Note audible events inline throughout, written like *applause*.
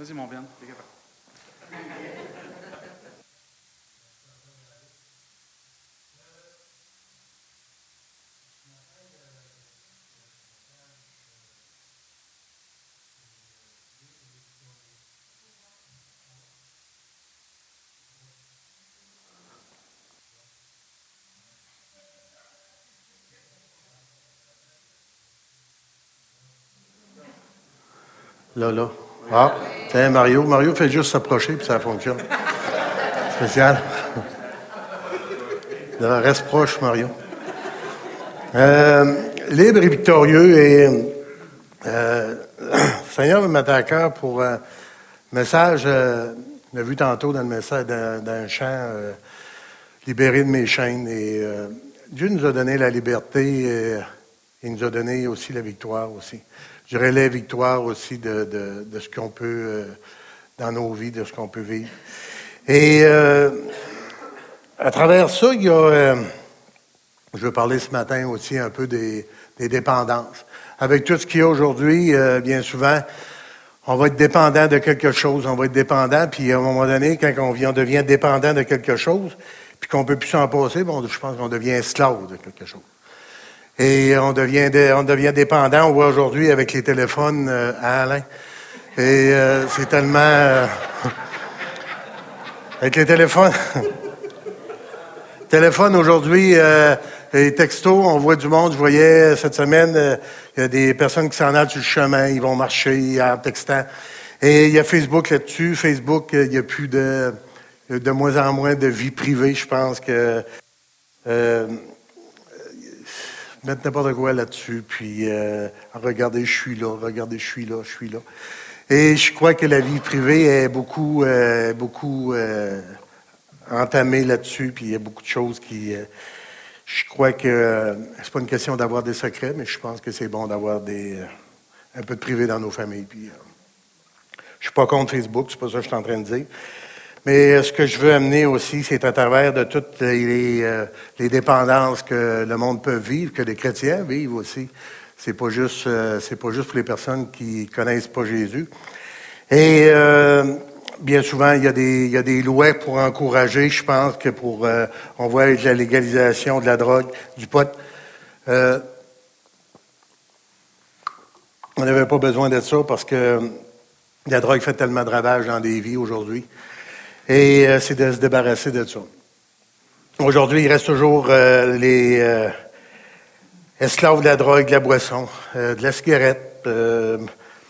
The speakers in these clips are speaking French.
Vas-y, mon Ben. t'es capable. Là, là. Ah, tiens, Mario? Mario fait juste s'approcher, puis ça fonctionne. Spécial. Reste proche, Mario. Euh, libre et victorieux, et euh, *coughs* Seigneur me à cœur pour un message, euh, on a vu tantôt dans le message, dans, dans chant, libéré de mes chaînes. Et Dieu nous a donné la liberté et il nous a donné aussi la victoire aussi je la victoire aussi de, de, de ce qu'on peut, euh, dans nos vies, de ce qu'on peut vivre. Et euh, à travers ça, il y a, euh, je veux parler ce matin aussi un peu des, dépendances. Avec tout ce qu'il y a aujourd'hui, bien souvent, on va être dépendant de quelque chose, on va être dépendant, puis à un moment donné, quand on, on devient dépendant de quelque chose, puis qu'on peut plus s'en passer, bon, je pense qu'on devient esclave de quelque chose. Et on devient, on devient dépendant. On voit aujourd'hui avec les téléphones euh, à Alain. Et euh, c'est tellement... Euh, *laughs* avec les téléphones... *laughs* téléphone aujourd'hui, les textos, on voit du monde. Je voyais cette semaine, il y a des personnes qui s'en allent sur le chemin, ils vont marcher en textant. Et il y a Facebook là-dessus. Facebook, il y a plus de... de moins en moins de vie privée, je pense que mettre n'importe quoi là-dessus, puis euh, regardez, je suis là, regardez, je suis là, je suis là. Et je crois que la vie privée est beaucoup, euh, beaucoup euh, entamée là-dessus, puis il y a beaucoup de choses qui. Je crois que c'est pas une question d'avoir des secrets, mais je pense que c'est bon d'avoir des un peu de privé dans nos familles. Puis, je suis pas contre Facebook, c'est pas ça que je suis en train de dire. Mais euh, ce que je veux amener aussi, c'est à travers de toutes les, euh, les, dépendances que le monde peut vivre, que les chrétiens vivent aussi. C'est pas juste, euh, c'est pas juste pour les personnes qui connaissent pas Jésus. Et bien souvent, il y a des, il lois pour encourager. Je pense que pour, on voit la légalisation de la drogue, du pot. on n'avait pas besoin de ça parce que la drogue fait tellement de ravages dans des vies aujourd'hui. Et euh, c'est de se débarrasser de ça. Aujourd'hui, il reste toujours euh, les euh, esclaves de la drogue, de la boisson, de la cigarette,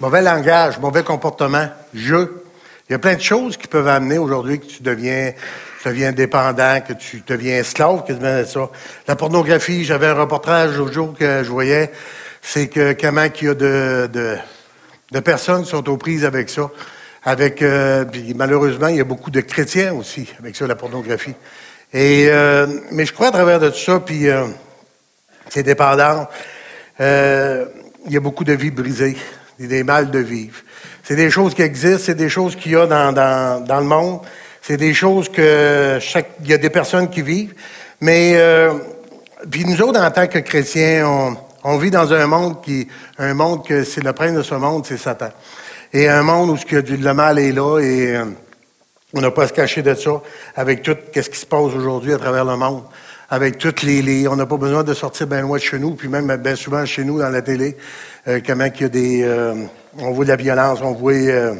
mauvais langage, mauvais comportement, jeu. Il y a plein de choses qui peuvent amener aujourd'hui que tu deviens, tu deviens dépendant, que tu deviens esclave, quasiment de ça. La pornographie, j'avais un reportage l'autre jour que je voyais, c'est que comment qu'il y a de personnes qui sont aux prises avec ça avec euh, malheureusement, il y a beaucoup de chrétiens aussi avec ça, la pornographie. Et euh, mais je crois à travers de tout ça, puis euh, c'est dépendant. Euh, il y a beaucoup de vies brisées, des mal de vivre. C'est des choses qui existent, c'est des choses qu'il y a dans, dans, dans le monde. C'est des choses que chaque, il y a des personnes qui vivent. Mais euh, puis nous autres, en tant que chrétiens, on, on vit dans un monde qui, un monde que c'est le prince de ce monde, c'est Satan. Et un monde où ce que le mal est là et euh, on n'a pas à se cacher de ça avec tout ce qui se passe aujourd'hui à travers le monde. Avec toutes les, les on n'a pas besoin de sortir bien loin de chez nous, puis même bien souvent chez nous dans la télé, euh, comment il y a des, euh, on voit de la violence, on voit euh,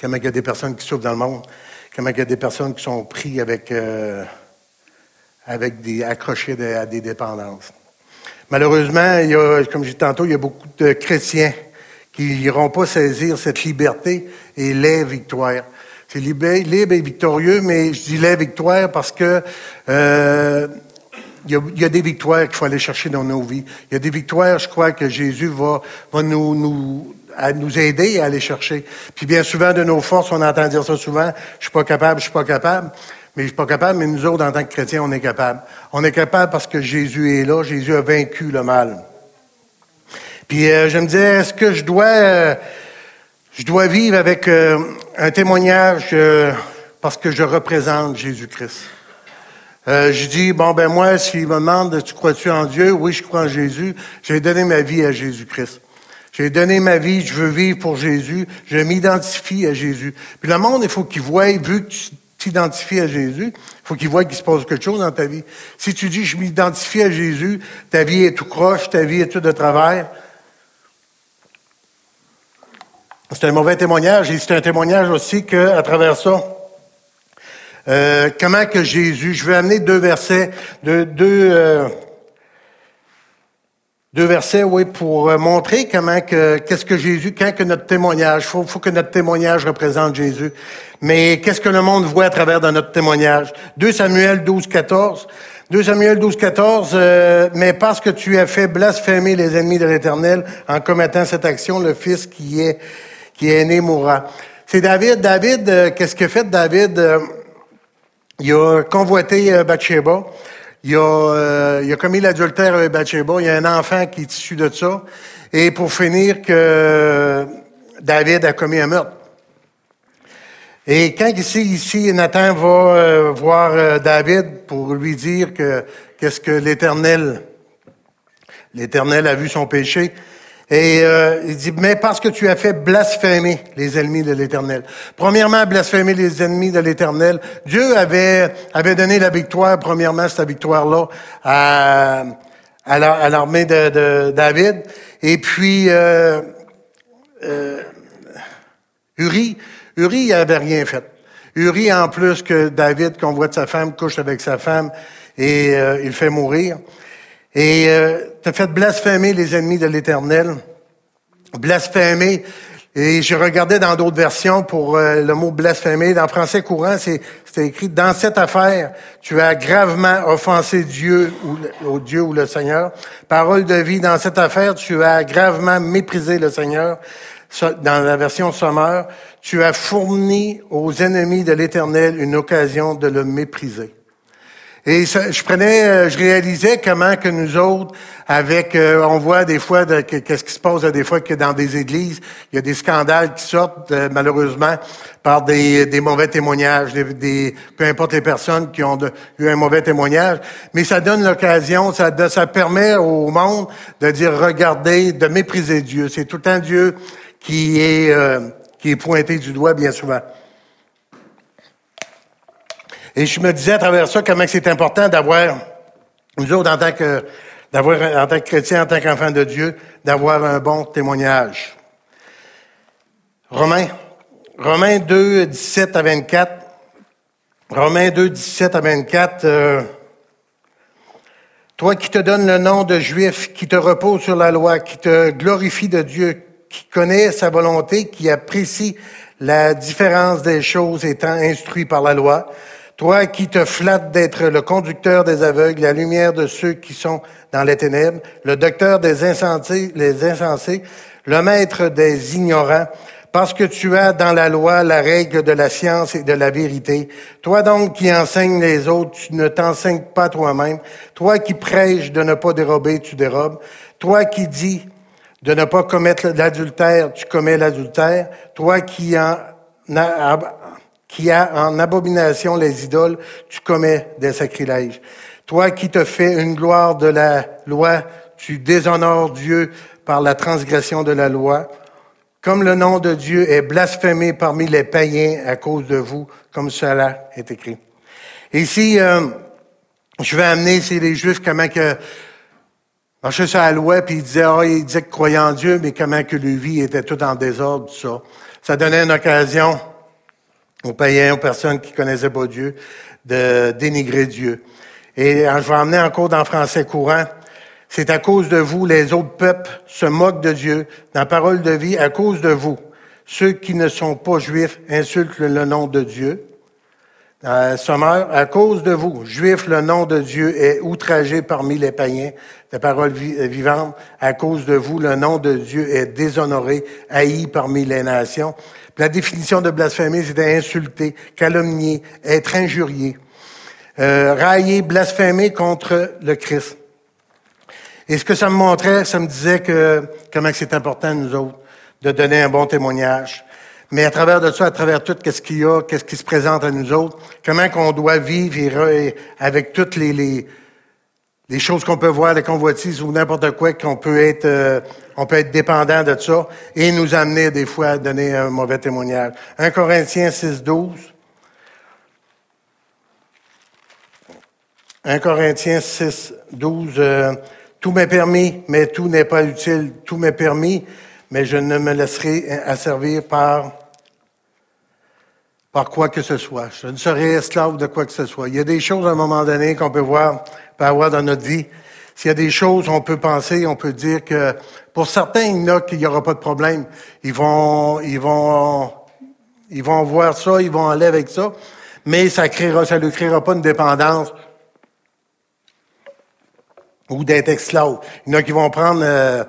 comment il y a des personnes qui souffrent dans le monde, comment il y a des personnes qui sont pris avec, euh, avec des accrochés à des dépendances. Malheureusement, il y a, comme je disais tantôt, il y a beaucoup de chrétiens qui n'iront pas saisir cette liberté et les victoires. C'est libre, libre et victorieux, mais je dis les victoires parce que euh, il y, a, des victoires qu'il faut aller chercher dans nos vies. Il y a des victoires, je crois, que Jésus va, va nous, nous, nous aider à aller chercher. Puis bien souvent, de nos forces, on entend dire ça souvent, je suis pas capable, je suis pas capable. Mais je suis pas capable, mais nous autres, en tant que chrétiens, on est capable. On est capable parce que Jésus est là, Jésus a vaincu le mal. Puis euh, je me disais, est-ce que je dois, euh, je dois vivre avec euh, un témoignage euh, parce que je représente Jésus-Christ? Euh, je dis, bon, ben moi, s'il me demande, tu crois-tu en Dieu? Oui, je crois en Jésus. J'ai donné ma vie à Jésus-Christ. J'ai donné ma vie, je veux vivre pour Jésus, je m'identifie à Jésus. Puis le monde, il faut qu'il voie, vu que tu t'identifies à Jésus, il faut qu'il voie qu'il se passe quelque chose dans ta vie. Si tu dis, je m'identifie à Jésus, ta vie est tout croche, ta vie est tout de travers. C'est un mauvais témoignage et c'est un témoignage aussi qu'à travers ça, euh, comment que Jésus, je vais amener deux versets, deux, deux, euh, deux versets, oui, pour euh, montrer comment que, qu'est-ce que Jésus, quand que notre témoignage, faut, faut que notre témoignage représente Jésus. Mais qu'est-ce que le monde voit à travers notre témoignage? 2 Samuel 12, 14. 2 Samuel 12, 14, mais parce que tu as fait blasphémer les ennemis de l'Éternel en commettant cette action, le Fils qui est, qui est né mourra. C'est David. David, qu'est-ce que fait David? Il a convoité euh, Bathsheba. Il a, euh, il a commis l'adultère avec Bathsheba. Il y a un enfant qui est issu de ça. Et pour finir, que David a commis un meurtre. Et quand ici, ici, Nathan va euh, voir David pour lui dire que qu'est-ce que l'Éternel, l'Éternel a vu son péché, et euh, il dit, mais parce que tu as fait blasphémer les ennemis de l'Éternel. Premièrement, blasphémer les ennemis de l'Éternel. Dieu avait, avait donné la victoire, premièrement, cette victoire-là, à, à l'armée de, de, David. Et puis, euh, euh, Uri, Uri, il rien fait. Uri, en plus que David convoite sa femme, couche avec sa femme et euh, il fait mourir. Et euh, tu fait blasphémer les ennemis de l'Éternel. Blasphémer. Et je regardais dans d'autres versions pour euh, le mot blasphémer. Dans français courant, c'est écrit dans cette affaire, tu as gravement offensé Dieu ou au Dieu ou le Seigneur. Parole de vie, dans cette affaire, tu as gravement méprisé le Seigneur. Dans la version sommeur, tu as fourni aux ennemis de l'Éternel une occasion de le mépriser. Et je prenais, euh, je réalisais comment que nous autres, avec, euh, on voit des fois, qu'est-ce qui se passe des fois que dans des églises, il y a des scandales qui sortent euh, malheureusement par des, mauvais témoignages, des, peu importe les personnes qui ont eu un mauvais témoignage, mais ça donne l'occasion, ça, ça permet au monde de dire regardez, de mépriser Dieu. C'est tout temps Dieu qui est qui est pointé du doigt bien souvent. Et je me disais à travers ça comment c'est important d'avoir, nous autres, en tant que, d'avoir, en tant que chrétiens, en tant qu'enfants de Dieu, d'avoir un bon témoignage. Romains, Romains 2, 17 à 24. Romains 2, 17 à 24. Euh, toi qui te donnes le nom de juif, qui te repose sur la loi, qui te glorifie de Dieu, qui connaît sa volonté, qui apprécie la différence des choses étant instruit par la loi, toi qui te flattes d'être le conducteur des aveugles, la lumière de ceux qui sont dans les ténèbres, le docteur des insensés, les insensés, le maître des ignorants, parce que tu as dans la loi la règle de la science et de la vérité. Toi donc qui enseignes les autres, tu ne t'enseignes pas toi-même. Toi qui prêches de ne pas dérober, tu dérobes. Toi qui dis de ne pas commettre l'adultère, tu commets l'adultère. Toi qui en qui a en abomination les idoles, tu commets des sacrilèges. Toi qui te fais une gloire de la loi, tu déshonores Dieu par la transgression de la loi. Comme le nom de Dieu est blasphémé parmi les païens à cause de vous, comme cela est écrit. Ici, euh, je vais amener, c'est les Juifs, comment que marchaient sur la loi, puis ils disaient, oh, ils disaient qu'ils croyaient en Dieu, mais comment que leur vie était tout en désordre, tout ça. Ça donnait une occasion aux païens, aux personnes qui connaissaient pas Dieu, de dénigrer Dieu. Et je vais emmener encore dans français courant. C'est à cause de vous, les autres peuples se moquent de Dieu. Dans parole de vie, à cause de vous, ceux qui ne sont pas juifs insultent le nom de Dieu. Dans Sommeur, à cause de vous, juifs, le nom de Dieu est outragé parmi les païens. La parole vivante, à cause de vous, le nom de Dieu est déshonoré, haï parmi les nations. La définition de blasphémer, c'était insulter, calomnier, être injurié, euh, railler, blasphémer contre le Christ. Et ce que ça me montrait, ça me disait que comment c'est important, nous autres, de donner un bon témoignage. Mais à travers de ça, à travers tout ce qu'il y a, qu'est-ce qui se présente à nous autres, comment qu'on doit vivre avec toutes les, les choses qu'on peut voir, les convoitises ou n'importe quoi, qu'on peut être, euh, on peut être dépendant de ça et nous amener des fois à donner un mauvais témoignage. 1 Corinthiens 6, 12. 1 Corinthiens 6, 12. euh, tout m'est permis, mais tout n'est pas utile. Tout m'est permis, mais je ne me laisserai asservir par par quoi que ce soit. Je ne serai esclave de quoi que ce soit. Il y a des choses à un moment donné qu'on peut voir, peut avoir dans notre vie. S'il y a des choses, on peut penser, on peut dire que pour certains, il y en a qu'il n'y aura pas de problème. Ils vont, ils vont, ils vont voir ça, ils vont aller avec ça, mais ça créera, ça ne créera pas une dépendance ou d'être esclave. Il y en a qui vont prendre, euh,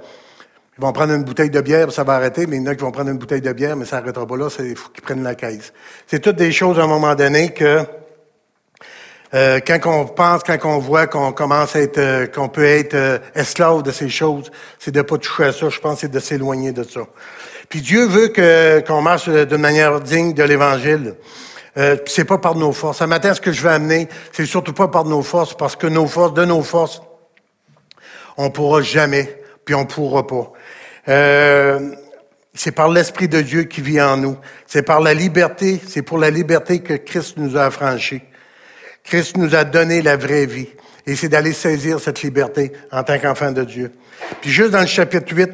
ils vont prendre une bouteille de bière, ça va arrêter, mais il y en a qui vont prendre une bouteille de bière, mais ça n'arrêtera pas là, il faut qu'ils prennent la caisse. C'est toutes des choses à un moment donné que euh, quand on pense, quand on voit qu'on commence à être, euh, qu'on peut être euh, esclave de ces choses, c'est de pas toucher à ça. Je pense c'est de s'éloigner de ça. Puis Dieu veut que qu'on marche d'une manière digne de l'Évangile. Euh, c'est pas par nos forces. Ce matin, ce que je vais amener, c'est surtout pas par nos forces, parce que nos forces, de nos forces, on pourra jamais, puis on pourra pas. Euh, c'est par l'Esprit de Dieu qui vit en nous. C'est par la liberté, c'est pour la liberté que Christ nous a affranchis. Christ nous a donné la vraie vie. Et c'est d'aller saisir cette liberté en tant qu'enfant de Dieu. Puis juste dans le chapitre 8,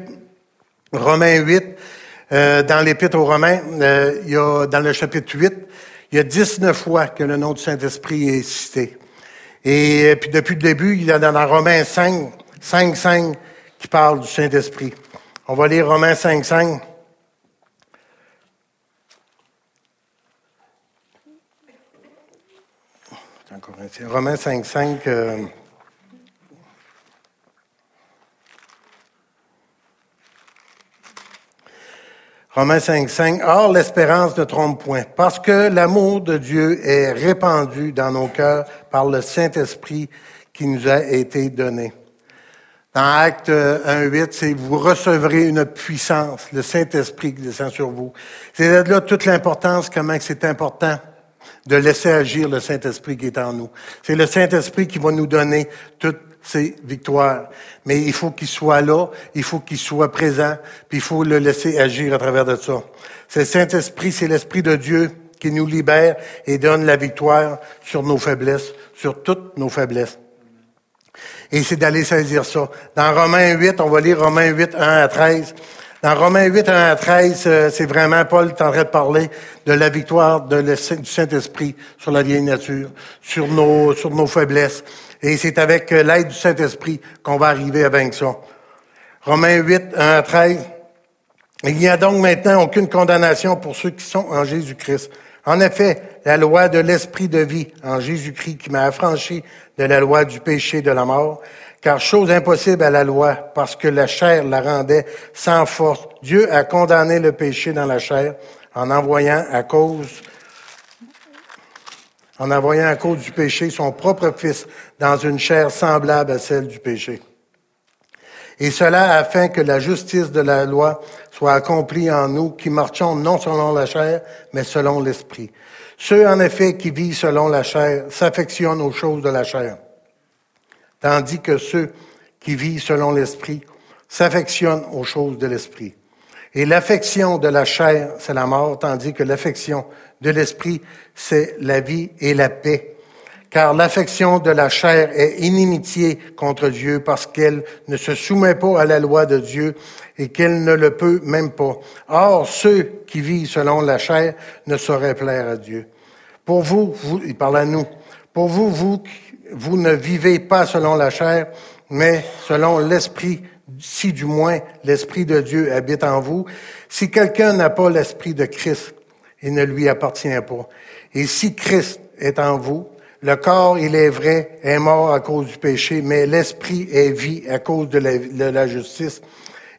Romains 8, euh, dans l'Épître aux Romains, euh, il y a, dans le chapitre 8, il y a 19 fois que le nom du Saint-Esprit est cité. Et puis depuis le début, il y a dans Romains 5, 5, 5 qui parle du Saint-Esprit. On va lire Romains 5, 5. Romains 5, 5. Euh, Romains 5, 5. Or, l'espérance ne trompe point, parce que l'amour de Dieu est répandu dans nos cœurs par le Saint-Esprit qui nous a été donné. Dans Acte 1, 8, c'est vous recevrez une puissance, le Saint-Esprit qui descend sur vous. C'est là toute l'importance, comment c'est important de laisser agir le Saint-Esprit qui est en nous. C'est le Saint-Esprit qui va nous donner toutes ces victoires. Mais il faut qu'il soit là, il faut qu'il soit présent, puis il faut le laisser agir à travers de ça. C'est le Saint-Esprit, c'est l'Esprit de Dieu qui nous libère et donne la victoire sur nos faiblesses, sur toutes nos faiblesses. Et c'est d'aller saisir ça. Dans Romains 8, on va lire Romains 8, 1 à 13. Dans Romains 8, 1 à 13, c'est vraiment Paul qui est de parler de la victoire du Saint-Esprit sur la vieille nature, sur nos, sur nos faiblesses. Et c'est avec l'aide du Saint-Esprit qu'on va arriver à vaincre ça. Romains 8, 1 à 13. Il n'y a donc maintenant aucune condamnation pour ceux qui sont en Jésus-Christ. En effet, la loi de l'esprit de vie en Jésus-Christ qui m'a affranchi de la loi du péché de la mort, car chose impossible à la loi, parce que la chair la rendait sans force. Dieu a condamné le péché dans la chair en envoyant à cause en envoyant à cause du péché son propre Fils dans une chair semblable à celle du péché. Et cela afin que la justice de la loi soit accomplie en nous qui marchons non selon la chair, mais selon l'esprit. Ceux, en effet, qui vivent selon la chair s'affectionnent aux choses de la chair, tandis que ceux qui vivent selon l'esprit s'affectionnent aux choses de l'esprit. Et l'affection de la chair, c'est la mort, tandis que l'affection de l'esprit, c'est la vie et la paix car l'affection de la chair est inimitié contre Dieu parce qu'elle ne se soumet pas à la loi de Dieu et qu'elle ne le peut même pas. Or, ceux qui vivent selon la chair ne sauraient plaire à Dieu. Pour vous, vous il parle à nous, pour vous, vous, vous ne vivez pas selon la chair, mais selon l'esprit, si du moins l'esprit de Dieu habite en vous. Si quelqu'un n'a pas l'esprit de Christ, il ne lui appartient pas. Et si Christ est en vous, le corps, il est vrai, est mort à cause du péché, mais l'esprit est vie à cause de la, justice.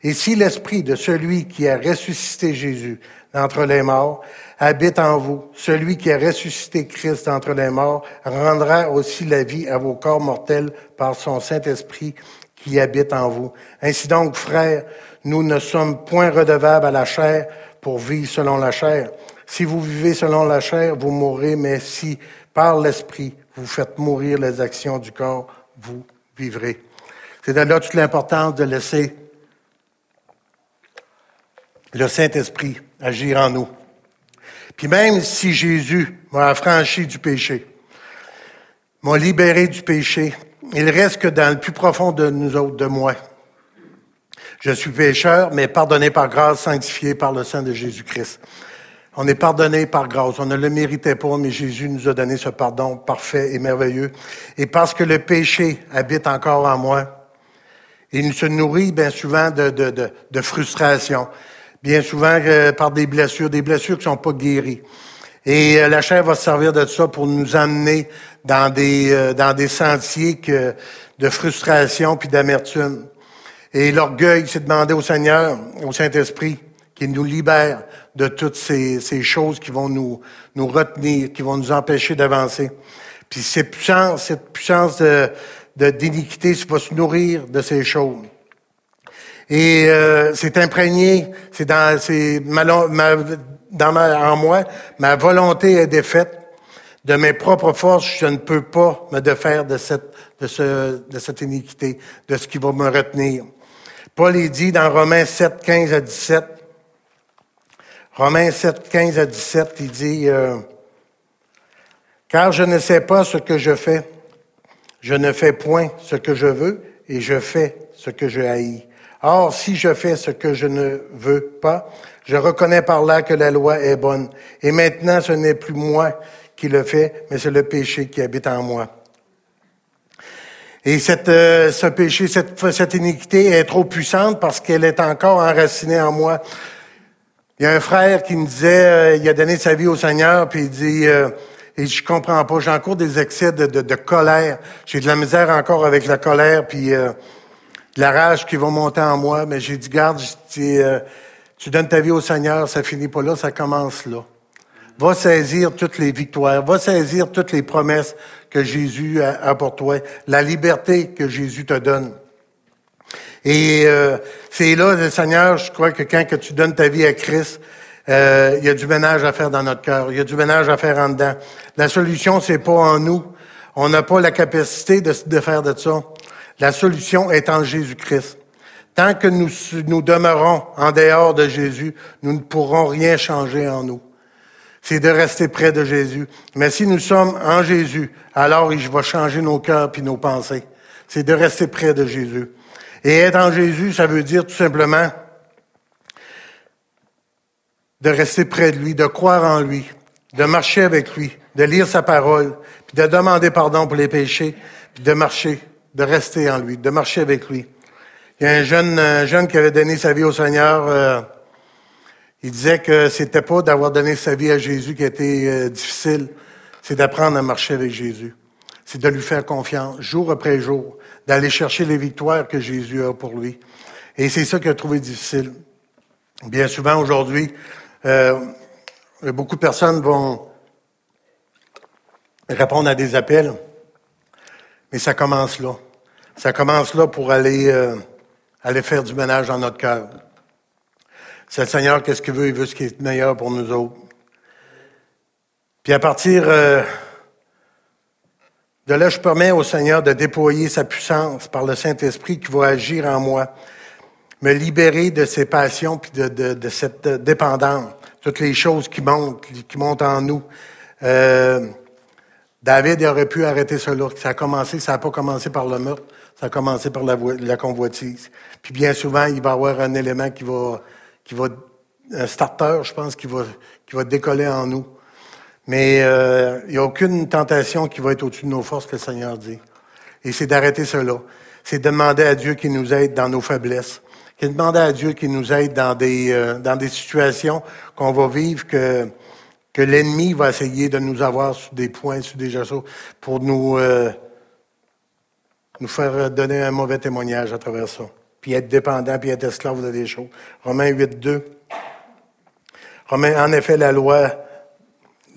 Et si l'esprit de celui qui a ressuscité Jésus d'entre les morts habite en vous, celui qui a ressuscité Christ d'entre les morts rendra aussi la vie à vos corps mortels par son Saint-Esprit qui habite en vous. Ainsi donc, frères, nous ne sommes point redevables à la chair pour vivre selon la chair. Si vous vivez selon la chair, vous mourrez, mais si par l'Esprit, vous faites mourir les actions du corps, vous vivrez. C'est de là toute l'importance de laisser le Saint-Esprit agir en nous. Puis même si Jésus m'a affranchi du péché, m'a libéré du péché, il reste que dans le plus profond de nous autres, de moi. Je suis pécheur, mais pardonné par grâce, sanctifié par le sang de Jésus-Christ. On est pardonné par grâce. On ne le méritait pas, mais Jésus nous a donné ce pardon parfait et merveilleux. Et parce que le péché habite encore en moi, il se nourrit bien souvent de, de, de, de frustration, bien souvent euh, par des blessures, des blessures qui sont pas guéries. Et euh, la chair va se servir de ça pour nous amener dans des, euh, dans des sentiers que, de frustration puis d'amertume. Et l'orgueil, c'est demander au Seigneur, au Saint-Esprit, qu'il nous libère de toutes ces, ces, choses qui vont nous, nous retenir, qui vont nous empêcher d'avancer. Puis cette puissance, cette puissance de, de d'iniquité va se nourrir de ces choses. Et euh, c'est imprégné, c'est dans, c'est ma, ma, dans ma, en moi, ma volonté est défaite. De mes propres forces, je ne peux pas me défaire de cette, de, ce, de cette iniquité, de ce qui va me retenir. Paul est dit dans Romains 7, 15 à 17, Romains 7, 15 à 17, il dit, euh, Car je ne sais pas ce que je fais, je ne fais point ce que je veux, et je fais ce que je haïs. Or, si je fais ce que je ne veux pas, je reconnais par là que la loi est bonne. Et maintenant, ce n'est plus moi qui le fais, mais c'est le péché qui habite en moi. Et cette, euh, ce péché, cette, cette iniquité est trop puissante parce qu'elle est encore enracinée en moi. Il y a un frère qui me disait, euh, il a donné sa vie au Seigneur, puis il dit, euh, et je comprends pas, j'ai encore des excès de, de, de colère. J'ai de la misère encore avec la colère, puis euh, de la rage qui va monter en moi. Mais j'ai dit, garde, euh, tu donnes ta vie au Seigneur, ça finit pas là, ça commence là. Va saisir toutes les victoires, va saisir toutes les promesses que Jésus a pour toi, la liberté que Jésus te donne. Et euh, c'est là, le Seigneur, je crois que quand que tu donnes ta vie à Christ, euh, il y a du ménage à faire dans notre cœur. Il y a du ménage à faire en dedans. La solution, c'est pas en nous. On n'a pas la capacité de, de, faire de ça. La solution est en Jésus-Christ. Tant que nous, nous demeurons en dehors de Jésus, nous ne pourrons rien changer en nous. C'est de rester près de Jésus. Mais si nous sommes en Jésus, alors il va changer nos cœurs puis nos pensées. C'est de rester près de Jésus. Et être en Jésus, ça veut dire tout simplement de rester près de lui, de croire en lui, de marcher avec lui, de lire sa parole, puis de demander pardon pour les péchés, puis de marcher, de rester en lui, de marcher avec lui. Il y a un jeune, un jeune qui avait donné sa vie au Seigneur. Euh, il disait que c'était pas d'avoir donné sa vie à Jésus qui était euh, difficile, c'est d'apprendre à marcher avec Jésus. C'est de lui faire confiance, jour après jour, d'aller chercher les victoires que Jésus a pour lui. Et c'est ça qu'il a trouvé difficile. Bien souvent aujourd'hui, euh, beaucoup de personnes vont répondre à des appels, mais ça commence là. Ça commence là pour aller, euh, aller faire du ménage dans notre cœur. C'est le Seigneur, qu'est-ce qu'il veut? Il veut ce qui est meilleur pour nous autres. Puis à partir euh, de là, je permets au Seigneur de déployer sa puissance par le Saint-Esprit qui va agir en moi, me libérer de ces passions puis de, de, cette dépendance, toutes les choses qui montent, qui montent en nous. Euh, David aurait pu arrêter cela. Ça a commencé, ça n'a pas commencé par le meurtre, ça a commencé par la, la convoitise. Puis bien souvent, il va y avoir un élément qui va, qui va, un starter, je pense, qui va, qui va décoller en nous. Mais euh, il n'y a aucune tentation qui va être au-dessus de nos forces que le Seigneur dit. Et c'est d'arrêter cela. C'est de demander à Dieu qu'il nous aide dans nos faiblesses. C'est de demander à Dieu qu'il nous aide dans des, euh, dans des situations qu'on va vivre que, que l'ennemi va essayer de nous avoir sur des points, sur des gestes pour nous, euh, nous faire donner un mauvais témoignage à travers ça. Puis être dépendant, puis être esclave de des choses. Romains 8, 2. Romains, en effet, la loi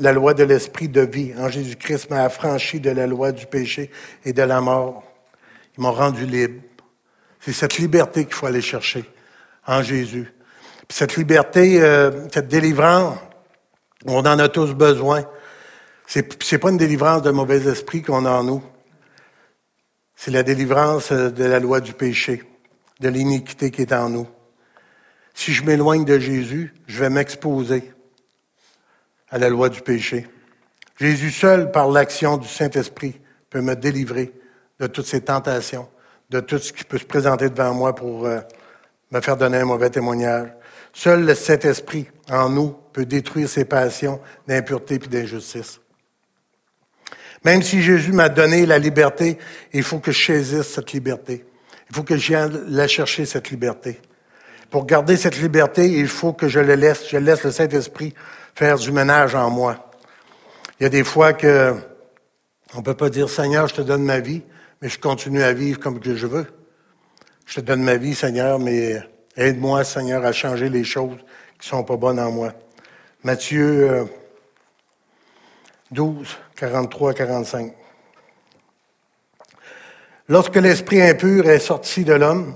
la loi de l'esprit de vie en Jésus-Christ m'a affranchi de la loi du péché et de la mort. Ils m'ont rendu libre. C'est cette liberté qu'il faut aller chercher en Jésus. Puis cette liberté, euh, cette délivrance, on en a tous besoin. C'est, c'est pas une délivrance de mauvais esprit qu'on a en nous. c'est la délivrance de la loi du péché, de l'iniquité qui est en nous. Si je m'éloigne de Jésus, je vais m'exposer à la loi du péché. Jésus seul, par l'action du Saint-Esprit, peut me délivrer de toutes ces tentations, de tout ce qui peut se présenter devant moi pour euh, me faire donner un mauvais témoignage. Seul le Saint-Esprit en nous peut détruire ces passions d'impureté et d'injustice. Même si Jésus m'a donné la liberté, il faut que je saisisse cette liberté. Il faut que vienne la chercher, cette liberté. Pour garder cette liberté, il faut que je le laisse, je laisse le Saint-Esprit faire du ménage en moi. Il y a des fois que on peut pas dire Seigneur, je te donne ma vie, mais je continue à vivre comme que je veux. Je te donne ma vie, Seigneur, mais aide-moi, Seigneur, à changer les choses qui sont pas bonnes en moi. Matthieu 12, 43, 45. Lorsque l'esprit impur est sorti de l'homme,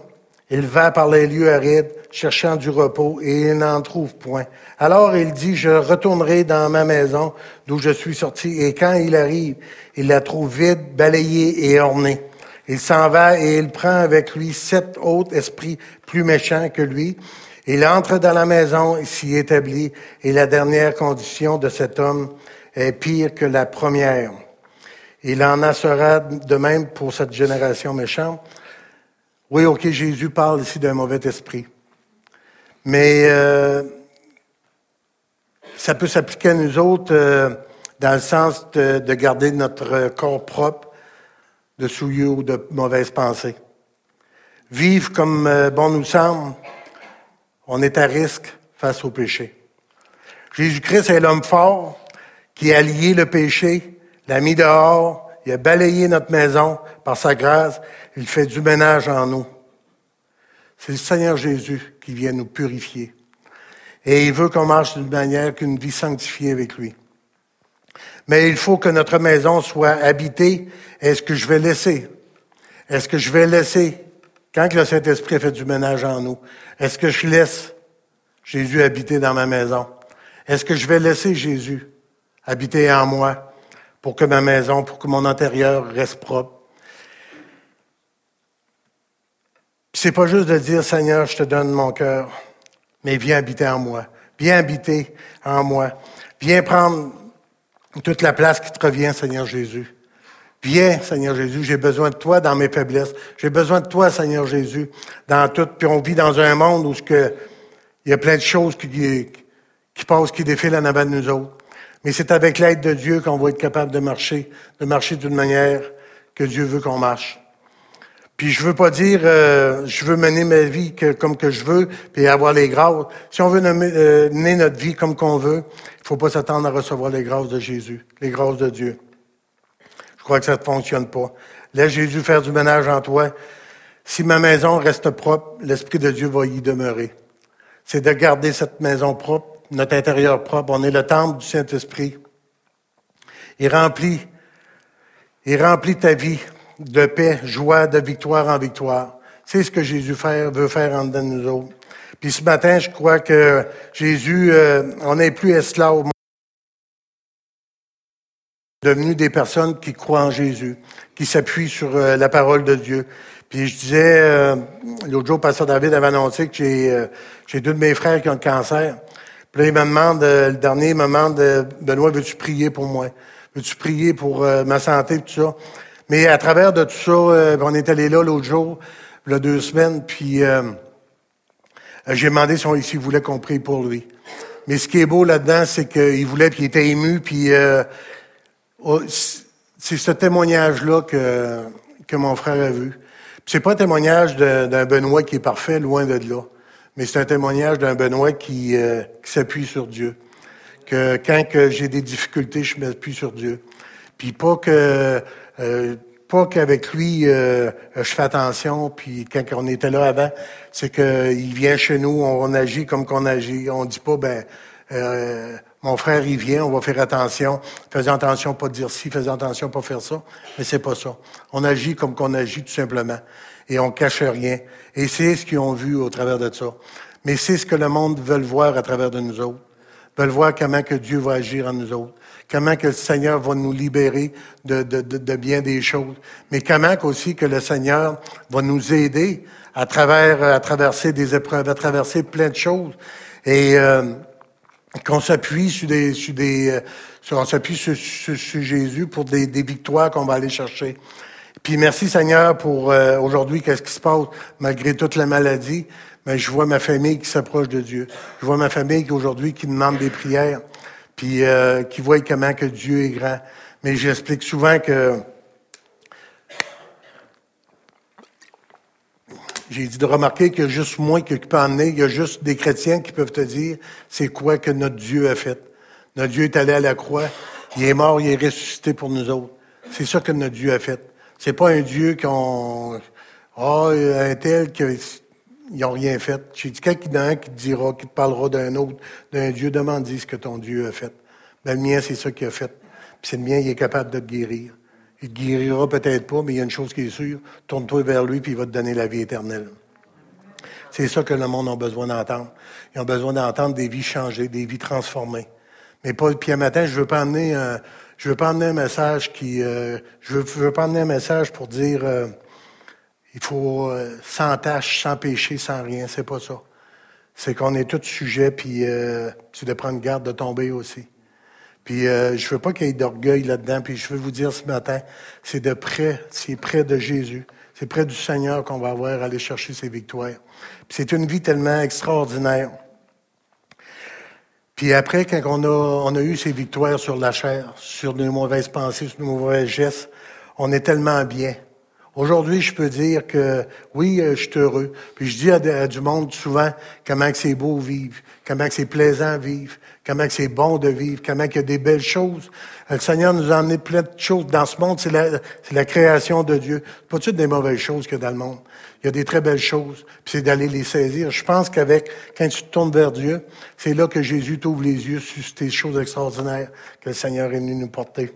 il va par les lieux arides, cherchant du repos, et il n'en trouve point. Alors il dit, je retournerai dans ma maison d'où je suis sorti, et quand il arrive, il la trouve vide, balayée et ornée. Il s'en va et il prend avec lui sept autres esprits plus méchants que lui. Il entre dans la maison et s'y établit, et la dernière condition de cet homme est pire que la première. Il en sera de même pour cette génération méchante. Oui, ok, Jésus parle ici d'un mauvais esprit. Mais euh, ça peut s'appliquer à nous autres euh, dans le sens de, de, garder notre corps propre de souillure ou de mauvaises pensées. Vivre comme euh, bon nous semble, on est à risque face au péché. Jésus-Christ est l'homme fort qui a lié le péché, l'a mis dehors, il a balayé notre maison par sa grâce, il fait du ménage en nous. C'est le Seigneur Jésus qui vient nous purifier. Et il veut qu'on marche d'une manière qu'une vie sanctifiée avec lui. Mais il faut que notre maison soit habitée. Est-ce que je vais laisser? Est-ce que je vais laisser, quand le Saint-Esprit fait du ménage en nous, est-ce que je laisse Jésus habiter dans ma maison? Est-ce que je vais laisser Jésus habiter en moi pour que ma maison, pour que mon intérieur reste propre? C'est pas juste de dire, Seigneur, je te donne mon cœur, mais viens habiter en moi. Viens habiter en moi. Viens prendre toute la place qui te revient, Seigneur Jésus. Viens, Seigneur Jésus, j'ai besoin de toi dans mes faiblesses. J'ai besoin de toi, Seigneur Jésus, dans tout. Puis on vit dans un monde où il y a plein de choses qui, qui passent, qui défilent en avant de nous autres. Mais c'est avec l'aide de Dieu qu'on va être capable de marcher, de marcher d'une manière que Dieu veut qu'on marche. Puis je veux pas dire, euh, je veux mener ma vie comme que je veux, puis avoir les grâces. Si on veut euh, mener notre vie comme qu'on veut, il faut pas s'attendre à recevoir les grâces de Jésus, les grâces de Dieu. Je crois que ça ne fonctionne pas. Laisse Jésus faire du ménage en toi. Si ma maison reste propre, l'Esprit de Dieu va y demeurer. C'est de garder cette maison propre, notre intérieur propre. On est le temple du Saint-Esprit. Il remplit, il remplit ta vie de paix, joie, de victoire en victoire. C'est ce que Jésus veut faire en dedans de nous autres. Puis ce matin, je crois que Jésus, euh, on n'est plus esclave. devenu des personnes qui croient en Jésus, qui s'appuient sur euh, la parole de Dieu. Puis je disais, euh, l'autre jour, Pasteur David avait annoncé que j'ai, deux de mes frères qui ont le cancer. Puis là, il me demande, le dernier, me demande, Benoît, veux-tu prier pour moi? Veux-tu prier pour ma santé, tout ça? Mais à travers de tout ça, euh, on est allé là l'autre jour, il deux semaines, puis euh, j'ai demandé s'il voulait qu'on prie pour lui. Mais ce qui est beau là-dedans, c'est qu'il voulait, puis il était ému, puis euh, oh, c'est ce témoignage-là que, que mon frère a vu. C'est pas un témoignage d'un Benoît qui est parfait, loin de là. Mais c'est un témoignage d'un Benoît qui, qui s'appuie sur Dieu. Que quand que j'ai des difficultés, je m'appuie sur Dieu. Puis pas que euh, pas qu'avec lui, euh, je fais attention, puis quand on était là avant, c'est qu'il vient chez nous, on, agit comme qu'on agit. On dit pas, ben, euh, mon frère, il vient, on va faire attention. Faisons attention, pas dire ci, faisons attention, pas faire ça. Mais c'est pas ça. On agit comme qu'on agit, tout simplement. Et on cache rien. Et c'est ce qu'ils ont vu au travers de ça. Mais c'est ce que le monde veut voir à travers de nous autres. Veulent voir comment que Dieu va agir en nous autres, comment que le Seigneur va nous libérer de, de, de, bien des choses, mais comment aussi que le Seigneur va nous aider à travers à traverser des épreuves, à traverser plein de choses, et euh, qu'on s'appuie sur des, sur des, euh, sur, on s'appuie sur, sur, Jésus pour des, des victoires qu'on va aller chercher. Puis merci Seigneur pour euh, aujourd'hui, qu'est-ce qui se passe malgré toute la maladie. Mais je vois ma famille qui s'approche de Dieu. Je vois ma famille qui aujourd'hui qui demande des prières, puis euh, qui voit comment que Dieu est grand. Mais j'explique souvent que j'ai dit de remarquer a juste moi qui peut emmener, il y a juste des chrétiens qui peuvent te dire c'est quoi que notre Dieu a fait. Notre Dieu est allé à la croix, il est mort, il est ressuscité pour nous autres. C'est ça que notre Dieu a fait. C'est pas un Dieu qu'on ah, un tel qui ils n'ont rien fait. J'ai dit, quelqu'un qui te dira, qui te parlera d'un autre, d'un Dieu, demande ce que ton Dieu a fait. Ben, le mien, c'est ça qu'il a fait. Puis c'est le mien, il est capable de te guérir. Il te guérira peut-être pas, mais il y a une chose qui est sûre. Tourne-toi vers lui, puis il va te donner la vie éternelle. C'est ça que le monde a besoin d'entendre. Ils ont besoin d'entendre des vies changées, des vies transformées. Mais pas, puis un matin, je veux pas amener un, je veux pas amener un message qui, euh, je veux, veux pas amener un message pour dire, euh, il faut euh, sans tâche, sans péché, sans rien. C'est pas ça. C'est qu'on est tous sujets, puis euh, tu dois prendre garde de tomber aussi. Puis euh, je veux pas qu'il y ait d'orgueil là-dedans. Puis je veux vous dire ce matin, c'est de près, c'est près de Jésus. C'est près du Seigneur qu'on va avoir à aller chercher ses victoires. Puis c'est une vie tellement extraordinaire. Puis après, quand on a, on a eu ces victoires sur la chair, sur nos mauvaises pensées, sur nos mauvais gestes, on est tellement bien. Aujourd'hui, je peux dire que oui, euh, je suis heureux. Puis je dis à, du monde souvent comment que c'est beau vivre, comment que c'est plaisant vivre, comment que c'est bon de vivre, comment qu'il y a des belles choses. Le Seigneur nous a emmené plein de choses dans ce monde. C'est la, c'est la création de Dieu. Pas toutes des mauvaises choses a dans le monde. Il y a des très belles choses. Puis c'est d'aller les saisir. Je pense qu'avec, quand tu te tournes vers Dieu, c'est là que Jésus t'ouvre les yeux sur ces choses extraordinaires que le Seigneur est venu nous porter.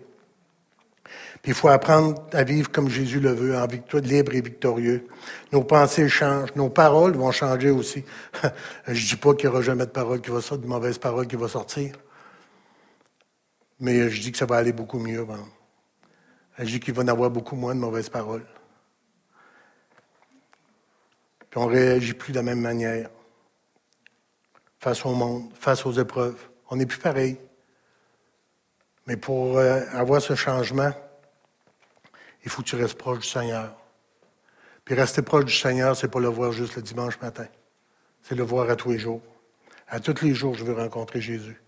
Puis il faut apprendre à vivre comme Jésus le veut, en libre et victorieux. Nos pensées changent, nos paroles vont changer aussi. *laughs* je dis pas qu'il n'y aura jamais de parole qui va sortir, de mauvaise parole qui va sortir. Mais je dis que ça va aller beaucoup mieux. Je dis qu'il va y avoir beaucoup moins de mauvaises paroles. Puis on ne réagit plus de la même manière face au monde, face aux épreuves. On n'est plus pareil. Mais pour euh, avoir ce changement, il faut que tu restes proche du Seigneur. Puis rester proche du Seigneur, c'est pas le voir juste le dimanche matin. C'est le voir à tous les jours. À tous les jours, je veux rencontrer Jésus.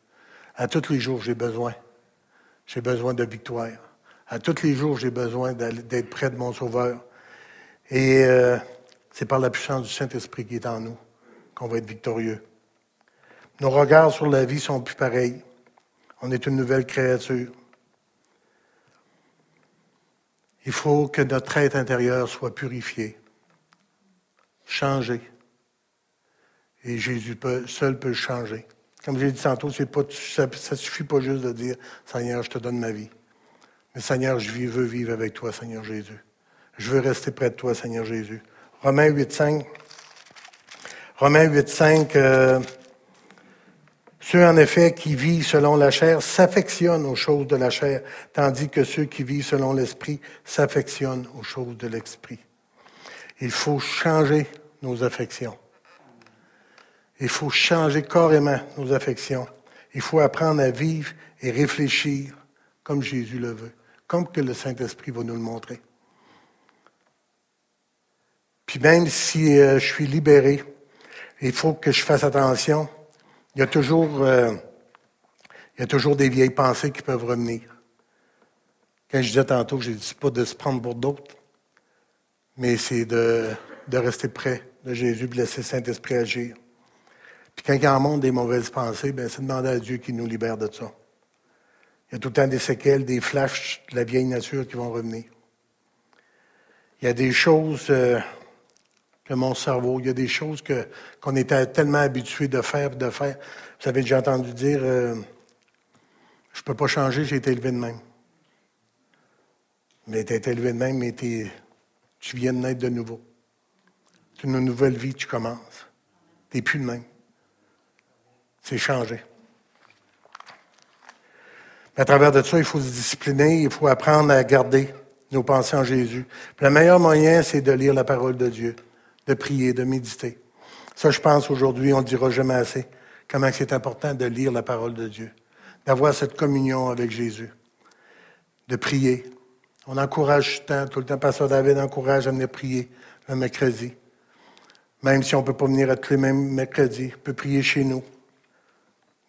À tous les jours, j'ai besoin. J'ai besoin de victoire. À tous les jours, j'ai besoin d'être près de mon Sauveur. Et euh, c'est par la puissance du Saint-Esprit qui est en nous qu'on va être victorieux. Nos regards sur la vie sont plus pareils. On est une nouvelle créature. Il faut que notre être intérieur soit purifié, changé. Et Jésus seul peut le changer. Comme j'ai dit tantôt, pas, ça ne suffit pas juste de dire Seigneur, je te donne ma vie. Mais Seigneur, je veux vivre avec toi, Seigneur Jésus. Je veux rester près de toi, Seigneur Jésus. Romains 8, 5. Romains 8, 5. Ceux, en effet, qui vivent selon la chair s'affectionnent aux choses de la chair, tandis que ceux qui vivent selon l'esprit s'affectionnent aux choses de l'esprit. Il faut changer nos affections. Il faut changer carrément nos affections. Il faut apprendre à vivre et réfléchir comme Jésus le veut, comme que le Saint-Esprit va nous le montrer. Puis même si euh, je suis libéré, il faut que je fasse attention il y a toujours, euh, il y a toujours des vieilles pensées qui peuvent revenir. Quand je disais tantôt, je ne dis pas de se prendre pour d'autres, mais c'est de, de rester près de Jésus, de laisser le Saint-Esprit agir. Puis quand il y a un monde des mauvaises pensées, ben, c'est demander à Dieu qu'il nous libère de ça. Il y a tout le temps des séquelles, des flashs de la vieille nature qui vont revenir. Il y a des choses euh, mon cerveau. Il y a des choses que, qu'on était tellement habitué de faire, de faire. Vous avez déjà entendu dire, euh, je ne peux pas changer, j'ai été élevé de même. Mais tu été élevé de même, mais tu viens de naître de nouveau. C'est une nouvelle vie, tu commences. Tu n'es plus de même. C'est changé. À travers de ça, il faut se discipliner, il faut apprendre à garder nos pensées en Jésus. Le meilleur moyen, c'est de lire la parole de Dieu, de prier, de méditer. Ça, je pense aujourd'hui, on ne dira jamais assez, comment c'est important de lire la parole de Dieu, d'avoir cette communion avec Jésus, de prier. On encourage tout le temps, tout Pasteur David encourage à venir prier le mercredi. Même si on ne peut pas venir à tous les mêmes mercredis, on peut prier chez nous.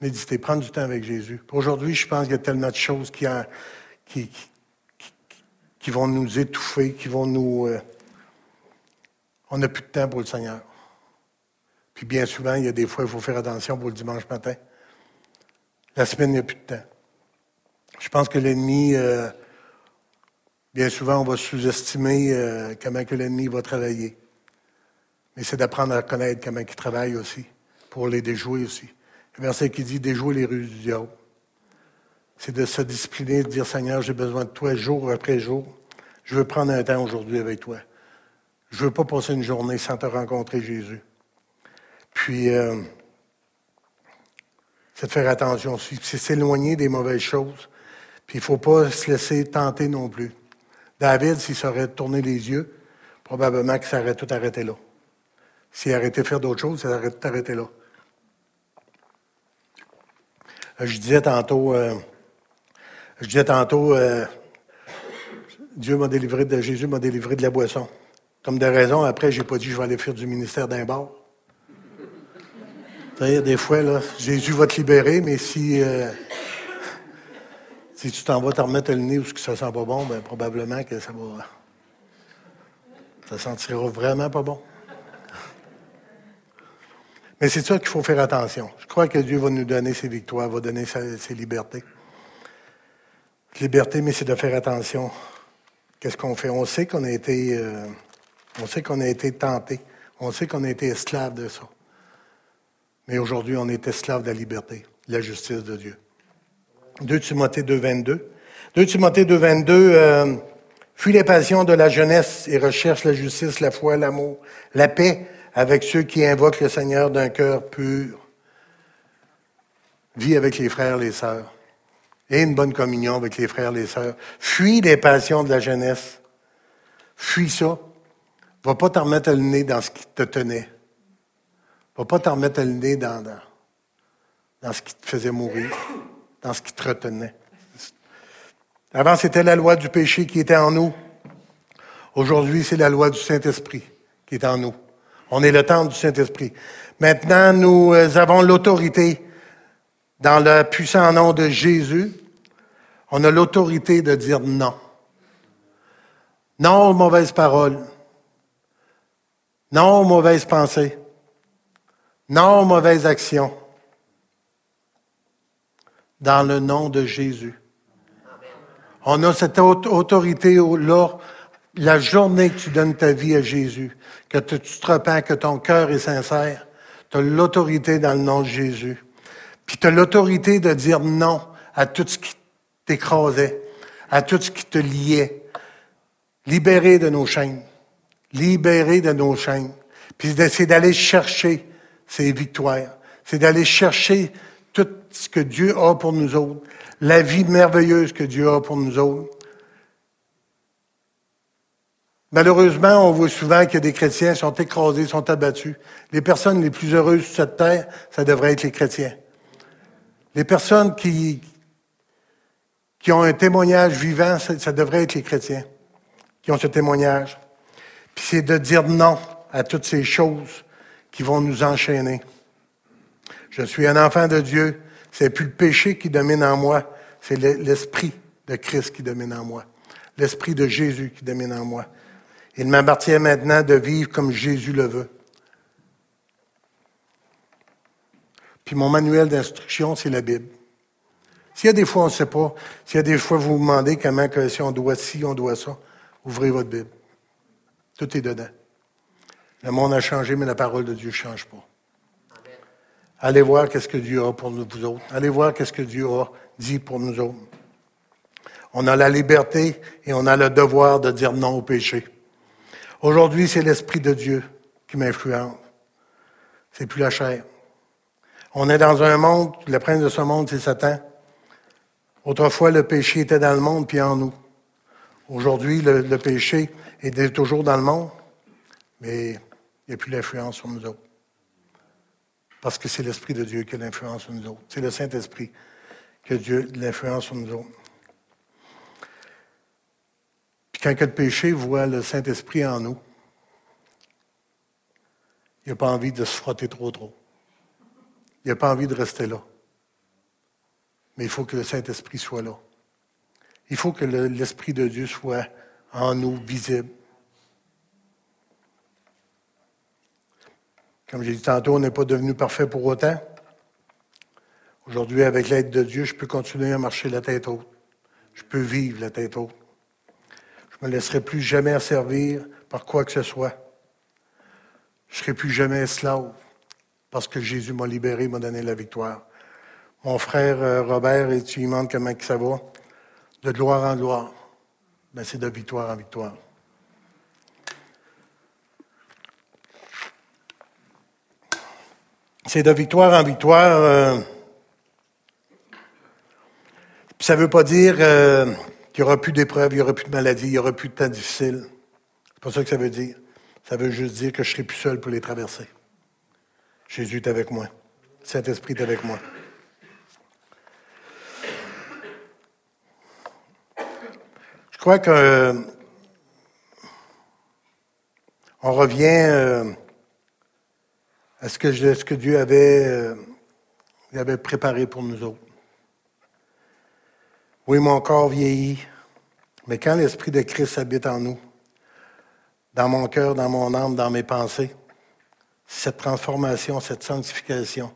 Méditer, prendre du temps avec Jésus. Aujourd'hui, je pense qu'il y a tellement de choses qui vont nous étouffer, qui vont nous... Euh, on n'a plus de temps pour le Seigneur. Puis bien souvent, il y a des fois, il faut faire attention pour le dimanche matin. La semaine, il n'y a plus de temps. Je pense que l'ennemi, euh, bien souvent, on va sous-estimer euh, comment que l'ennemi va travailler. Mais c'est d'apprendre à connaître comment il travaille aussi, pour les déjouer aussi. Le verset qui dit déjouer les rues du diable c'est de se discipliner, de dire Seigneur, j'ai besoin de toi jour après jour. Je veux prendre un temps aujourd'hui avec toi. Je ne veux pas passer une journée sans te rencontrer, Jésus. Puis, euh, c'est de faire attention. C'est s'éloigner des mauvaises choses. Puis, il ne faut pas se laisser tenter non plus. David, s'il s'aurait tourné les yeux, probablement qu'il s'aurait tout arrêté là. S'il arrêtait de faire d'autres choses, il aurait tout arrêté là. Je disais tantôt, euh, je disais tantôt, euh, Dieu m'a délivré de Jésus m'a délivré de la boisson. Comme de raison, après, j'ai pas dit je vais aller faire du ministère d'un bar. des fois, là, Jésus va te libérer, mais si, euh, si tu t'en vas te remettre le nez ou que ça sent pas bon, ben, probablement que ça va. Ça sentira vraiment pas bon. Mais c'est ça qu'il faut faire attention. Je crois que Dieu va nous donner ses victoires, va donner ses libertés liberté, mais c'est de faire attention. Qu'est-ce qu'on fait? On sait qu'on a été, euh, on sait qu'on a été tenté. On sait qu'on a été esclave de ça. Mais aujourd'hui, on est esclave de la liberté, de la justice de Dieu. 2 Timothée 2, 22. 2 Timothée 2, 22, euh, fuis les passions de la jeunesse et recherche la justice, la foi, l'amour, la paix avec ceux qui invoquent le Seigneur d'un cœur pur. Vis avec les frères, les sœurs et une bonne communion avec les frères et les sœurs. Fuis les passions de la jeunesse. Fuis ça. Va pas t'en remettre le nez dans ce qui te tenait. Va pas t'en remettre le nez dans, dans, ce qui te faisait mourir, dans ce qui te retenait. Avant, c'était la loi du péché qui était en nous. Aujourd'hui, c'est la loi du Saint-Esprit qui est en nous. On est le temple du Saint-Esprit. Maintenant, nous euh, avons l'autorité dans le puissant nom de Jésus on a l'autorité de dire non. Non aux mauvaises paroles. Non aux mauvaises pensées. Non aux mauvaises actions. Dans le nom de Jésus. On a cette autorité-là, la journée que tu donnes ta vie à Jésus, que tu te repens, que ton cœur est sincère, tu as l'autorité dans le nom de Jésus. Puis tu as l'autorité de dire non à tout ce qui t'écrasait, à tout ce qui te liait. Libéré de nos chaînes. Libéré de nos chaînes. Puis c'est d'aller chercher ces victoires. C'est d'aller chercher tout ce que Dieu a pour nous autres. La vie merveilleuse que Dieu a pour nous autres. Malheureusement, on voit souvent que des chrétiens sont écrasés, sont abattus. Les personnes les plus heureuses sur cette terre, ça devrait être les chrétiens. Les personnes qui ont un témoignage vivant, ça, devrait être les chrétiens qui ont ce témoignage. C'est de dire non à toutes ces choses qui vont nous enchaîner. Je suis un enfant de Dieu. C'est plus le péché qui domine en moi, c'est l'esprit de Christ qui domine en moi. L'esprit de Jésus qui domine en moi. Il m'appartient maintenant de vivre comme Jésus le veut. Puis mon manuel d'instruction, c'est la Bible. S'il y a des fois, on ne sait pas, s'il y a des fois, vous vous demandez comment, que, si on doit ci, on doit ça, ouvrez votre Bible. Tout est dedans. Le monde a changé, mais la parole de Dieu ne change pas. Allez voir qu'est-ce que Dieu a pour nous autres. Allez voir qu'est-ce que Dieu a dit pour nous autres. On a la liberté et on a le devoir de dire non au péché. Aujourd'hui, c'est l'Esprit de Dieu qui m'influence. C'est plus la chair. On est dans un monde, le prince de ce monde, c'est Satan. Autrefois, le péché était dans le monde puis en nous. Aujourd'hui, le péché est toujours dans le monde, mais il n'y a plus l'influence sur nous autres. Parce que c'est l'Esprit de Dieu qui a l'influence sur nous autres. C'est le Saint-Esprit qui a Dieu l'influence sur nous autres. Puis quand le péché voit le Saint-Esprit en nous, il n'a pas envie de se frotter trop trop. Il n'a pas envie de rester là. Mais il faut que le Saint-Esprit soit là. Il faut que l'Esprit de Dieu soit en nous, visible. Comme j'ai dit tantôt, on n'est pas devenu parfait pour autant. Aujourd'hui, avec l'aide de Dieu, je peux continuer à marcher la tête haute. Je peux vivre la tête haute. Je ne me laisserai plus jamais asservir par quoi que ce soit. Je ne serai plus jamais esclave parce que Jésus m'a libéré, m'a donné la victoire. Mon frère euh, Robert, et tu lui demandes comment ça va, de gloire en gloire. Ben, c'est de victoire en victoire. C'est de victoire en victoire. Euh, ça ne veut pas dire euh, qu'il n'y aura plus d'épreuves, il n'y aura plus de maladies, il n'y aura plus de temps difficiles. C'est pas ça que ça veut dire. Ça veut juste dire que je ne serai plus seul pour les traverser. Jésus est avec moi. Saint-Esprit est avec moi. Crois que euh, on revient à ce que, ce que Dieu avait, euh, avait préparé pour nous autres. Oui, mon corps vieillit, mais quand l'Esprit de Christ habite en nous, dans mon cœur, dans mon âme, dans mes pensées, cette transformation, cette sanctification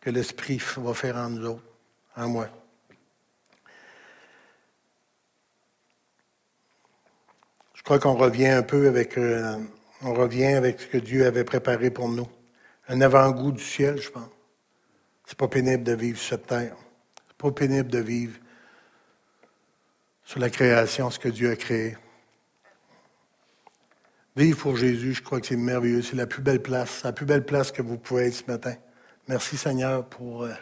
que l'Esprit va faire en nous autres, en moi. Je crois qu'on revient un peu avec, euh, on revient avec ce que Dieu avait préparé pour nous un avant-goût du ciel, je pense. C'est pas pénible de vivre sur cette terre. C'est pas pénible de vivre sur la création, ce que Dieu a créé. Vivre pour Jésus, je crois que c'est merveilleux. C'est la plus belle place, la plus belle place que vous pouvez être ce matin. Merci Seigneur pour euh,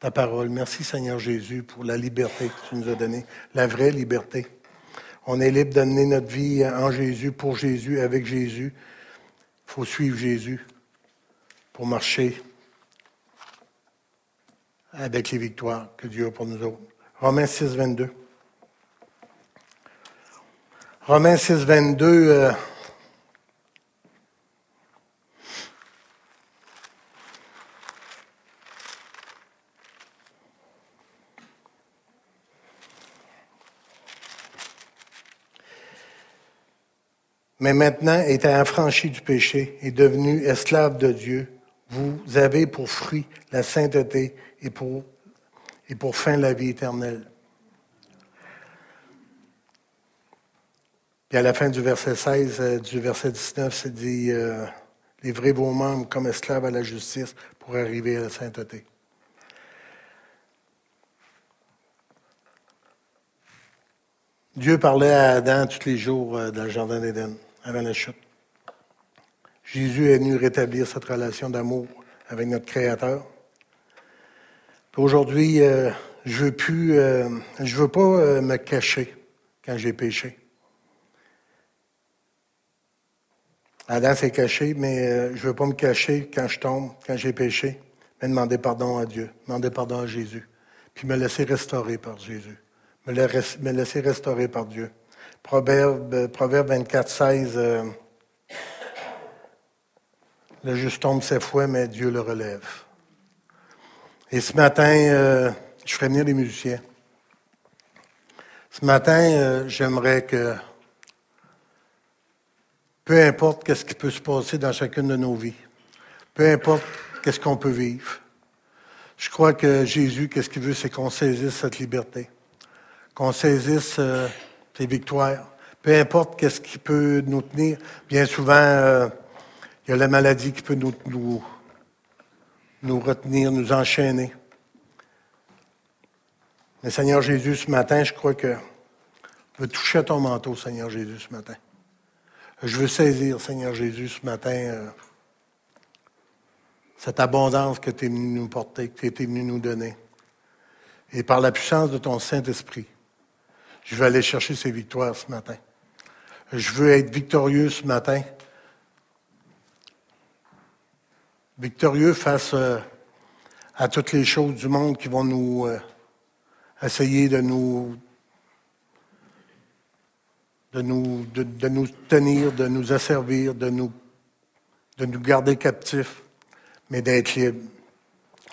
ta parole. Merci Seigneur Jésus pour la liberté que tu nous as donnée, la vraie liberté. On est libre de donner notre vie en Jésus, pour Jésus, avec Jésus. Il faut suivre Jésus pour marcher avec les victoires que Dieu a pour nous autres. Romains 6, 22. Romains 6, 22. Euh, mais maintenant, étant affranchi du péché et devenu esclave de Dieu, vous avez pour fruit la sainteté et pour, et pour fin la vie éternelle. Puis à la fin du verset 16, euh, du verset 19, c'est dit euh, Livrez vos membres comme esclaves à la justice pour arriver à la sainteté. Dieu parlait à Adam tous les jours euh, dans le jardin d'Éden, avant la chute. Jésus est venu rétablir cette relation d'amour avec notre Créateur. Aujourd'hui, euh, je veux euh, veux pas euh, me cacher quand j'ai péché. Adam s'est caché, mais je veux pas me cacher quand je tombe, quand j'ai péché, mais demander pardon à Dieu, demander pardon à Jésus, puis me laisser restaurer par Jésus, me, laisser restaurer par Dieu. Proverbe, Proverbe 24, 16. Le juste tombe ses fouets, mais Dieu le relève. Et ce matin, euh, je ferai venir les musiciens. Ce matin, euh, j'aimerais que, peu importe qu'est-ce qui peut se passer dans chacune de nos vies, peu importe qu'est-ce qu'on peut vivre, je crois que Jésus, qu'est-ce qu'il veut, c'est qu'on saisisse cette liberté, qu'on saisisse euh, ces victoires. Peu importe qu'est-ce qui peut nous tenir. Bien souvent, il y a la maladie qui peut nous, nous, retenir, nous enchaîner. Mais Seigneur Jésus, ce matin, je crois que je veux toucher ton manteau, Seigneur Jésus, ce matin. Je veux saisir, Seigneur Jésus, ce matin, euh, cette abondance que tu es venu nous porter, que tu es venu nous donner. Et par la puissance de ton Saint-Esprit, je vais aller chercher ces victoires ce matin. Je veux être victorieux ce matin. Victorieux face euh, à toutes les choses du monde qui vont nous euh, essayer de nous de nous, de, nous tenir, de nous asservir, de nous, de nous garder captifs, mais d'être libres.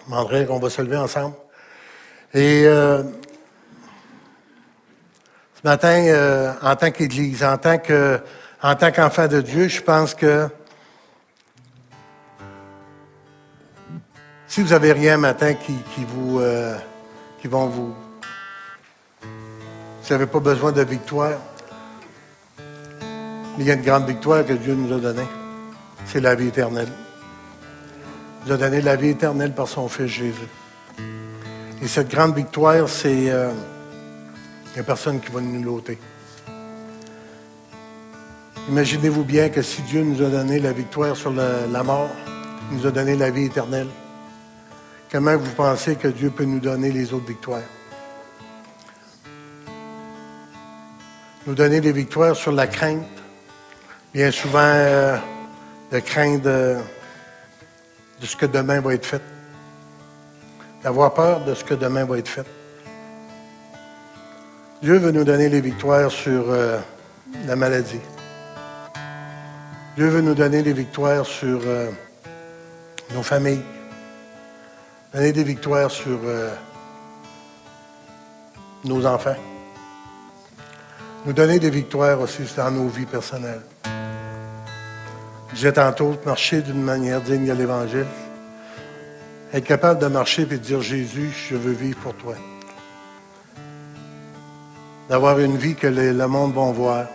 Demanderais qu'on va se lever ensemble. Et euh, ce matin, euh, en tant qu'Église, en tant que, en tant qu'enfant de Dieu, je pense que si vous avez rien matin qui, vous, euh, qui vont vous, vous n'avez pas besoin de victoire. Il y a une grande victoire que Dieu nous a donnée. C'est la vie éternelle. Il nous a donné la vie éternelle par son Fils Jésus. Et cette grande victoire, c'est... Euh, il n'y a personne qui va nous l'ôter. Imaginez-vous bien que si Dieu nous a donné la victoire sur la mort, il nous a donné la vie éternelle, comment vous pensez que Dieu peut nous donner les autres victoires? Nous donner des victoires sur la crainte, bien souvent euh, de craindre de, de ce que demain va être fait, d'avoir peur de ce que demain va être fait. Dieu veut nous donner les victoires sur euh, la maladie. Dieu veut nous donner des victoires sur euh, nos familles. Donner des victoires sur nos enfants. Nous donner des victoires aussi dans nos vies personnelles. J'ai tantôt, marcher d'une manière digne de l'Évangile. Être capable de marcher et de dire Jésus, je veux vivre pour toi. D'avoir une vie que le, monde va voir.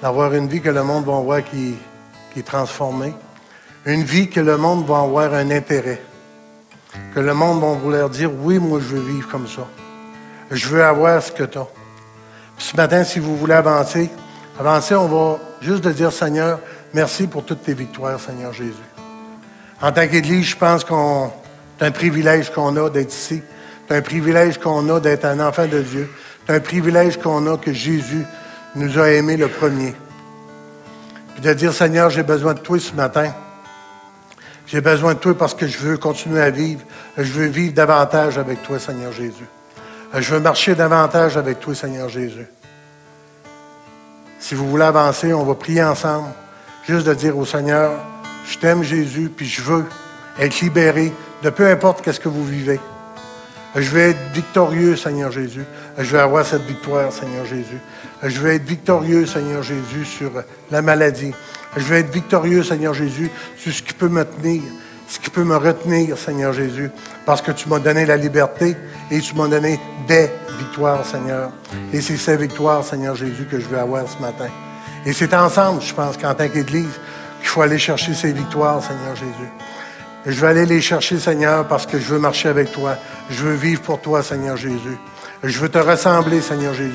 D'avoir une vie que le monde va voir qui, qui est transformée. Une vie que le monde va avoir un intérêt. Que le monde va vouloir dire oui, moi je veux vivre comme ça. Je veux avoir ce que tu as. ce matin, si vous voulez avancer, avancer, on va juste de dire Seigneur, Merci pour toutes tes victoires, Seigneur Jésus. En tant qu'Église, je pense qu'on c'est un privilège qu'on a d'être ici. C'est un privilège qu'on a d'être un enfant de Dieu. C'est un privilège qu'on a que Jésus nous a aimés le premier. Puis de dire, Seigneur, j'ai besoin de toi ce matin. J'ai besoin de toi parce que je veux continuer à vivre. Je veux vivre davantage avec toi, Seigneur Jésus. Je veux marcher davantage avec toi, Seigneur Jésus. Si vous voulez avancer, on va prier ensemble. Juste de dire au Seigneur, je t'aime Jésus, puis je veux être libéré de peu importe qu'est-ce que vous vivez. Je veux être victorieux, Seigneur Jésus. Je veux avoir cette victoire, Seigneur Jésus. Je veux être victorieux, Seigneur Jésus, sur la maladie. Je veux être victorieux, Seigneur Jésus, sur ce qui peut me tenir, ce qui peut me retenir, Seigneur Jésus, parce que tu m'as donné la liberté et tu m'as donné des victoires, Seigneur. Et c'est ces victoires, Seigneur Jésus, que je veux avoir ce matin. Et c'est ensemble, je pense, qu'en tant qu'Église, qu'il faut aller chercher ces victoires, Seigneur Jésus. Je veux aller les chercher, Seigneur, parce que je veux marcher avec toi. Je veux vivre pour toi, Seigneur Jésus. Je veux te ressembler, Seigneur Jésus.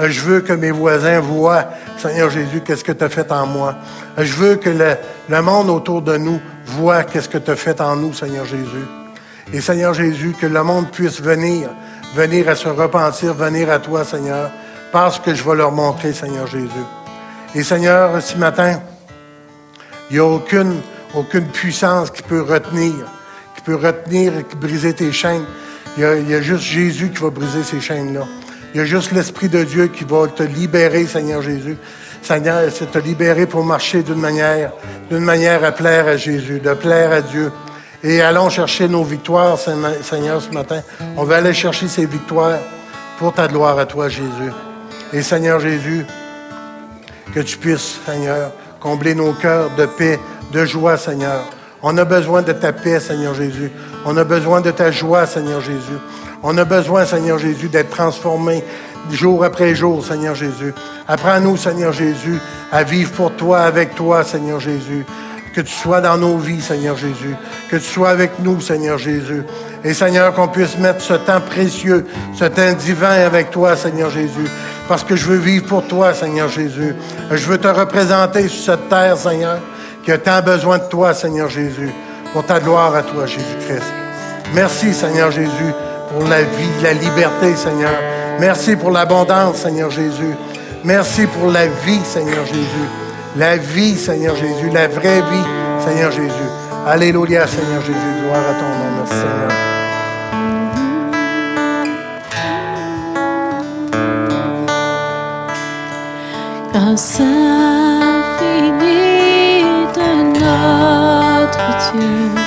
Je veux que mes voisins voient, Seigneur Jésus, qu'est-ce que tu as fait en moi. Je veux que le, monde autour de nous voit qu'est-ce que tu as fait en nous, Seigneur Jésus. Et Seigneur Jésus, que le monde puisse venir, venir à se repentir, venir à toi, Seigneur, parce que je vais leur montrer, Seigneur Jésus. Et Seigneur, ce matin, il n'y a aucune, aucune puissance qui peut retenir, qui peut retenir et briser tes chaînes. Il y, a, juste Jésus qui va briser ces chaînes-là. Il y a juste l'Esprit de Dieu qui va te libérer, Seigneur Jésus. Seigneur, c'est te libérer pour marcher d'une manière, d'une manière à plaire à Jésus, de plaire à Dieu. Et allons chercher nos victoires, Seigneur, ce matin. On va aller chercher ces victoires pour ta gloire à toi, Jésus. Et Seigneur Jésus, que tu puisses, Seigneur, combler nos cœurs de paix, de joie, Seigneur. On a besoin de ta paix, Seigneur Jésus. On a besoin de ta joie, Seigneur Jésus. On a besoin, Seigneur Jésus, d'être transformé jour après jour, Seigneur Jésus. Apprends-nous, Seigneur Jésus, à vivre pour toi, avec toi, Seigneur Jésus. Que tu sois dans nos vies, Seigneur Jésus. Que tu sois avec nous, Seigneur Jésus. Et Seigneur, qu'on puisse mettre ce temps précieux, ce temps divin avec toi, Seigneur Jésus parce que je veux vivre pour toi, Seigneur Jésus. Je veux te représenter sur cette terre, Seigneur, qui a tant besoin de toi, Seigneur Jésus, pour ta gloire à toi, Jésus-Christ. Merci, Seigneur Jésus, pour la vie, la liberté, Seigneur. Merci pour l'abondance, Seigneur Jésus. Merci pour la vie, Seigneur Jésus. La vie, Seigneur Jésus. La vraie vie, Seigneur Jésus. Alléluia, Seigneur Jésus. Gloire à ton nom. Merci, Seigneur. Grâce infinie de notre Dieu.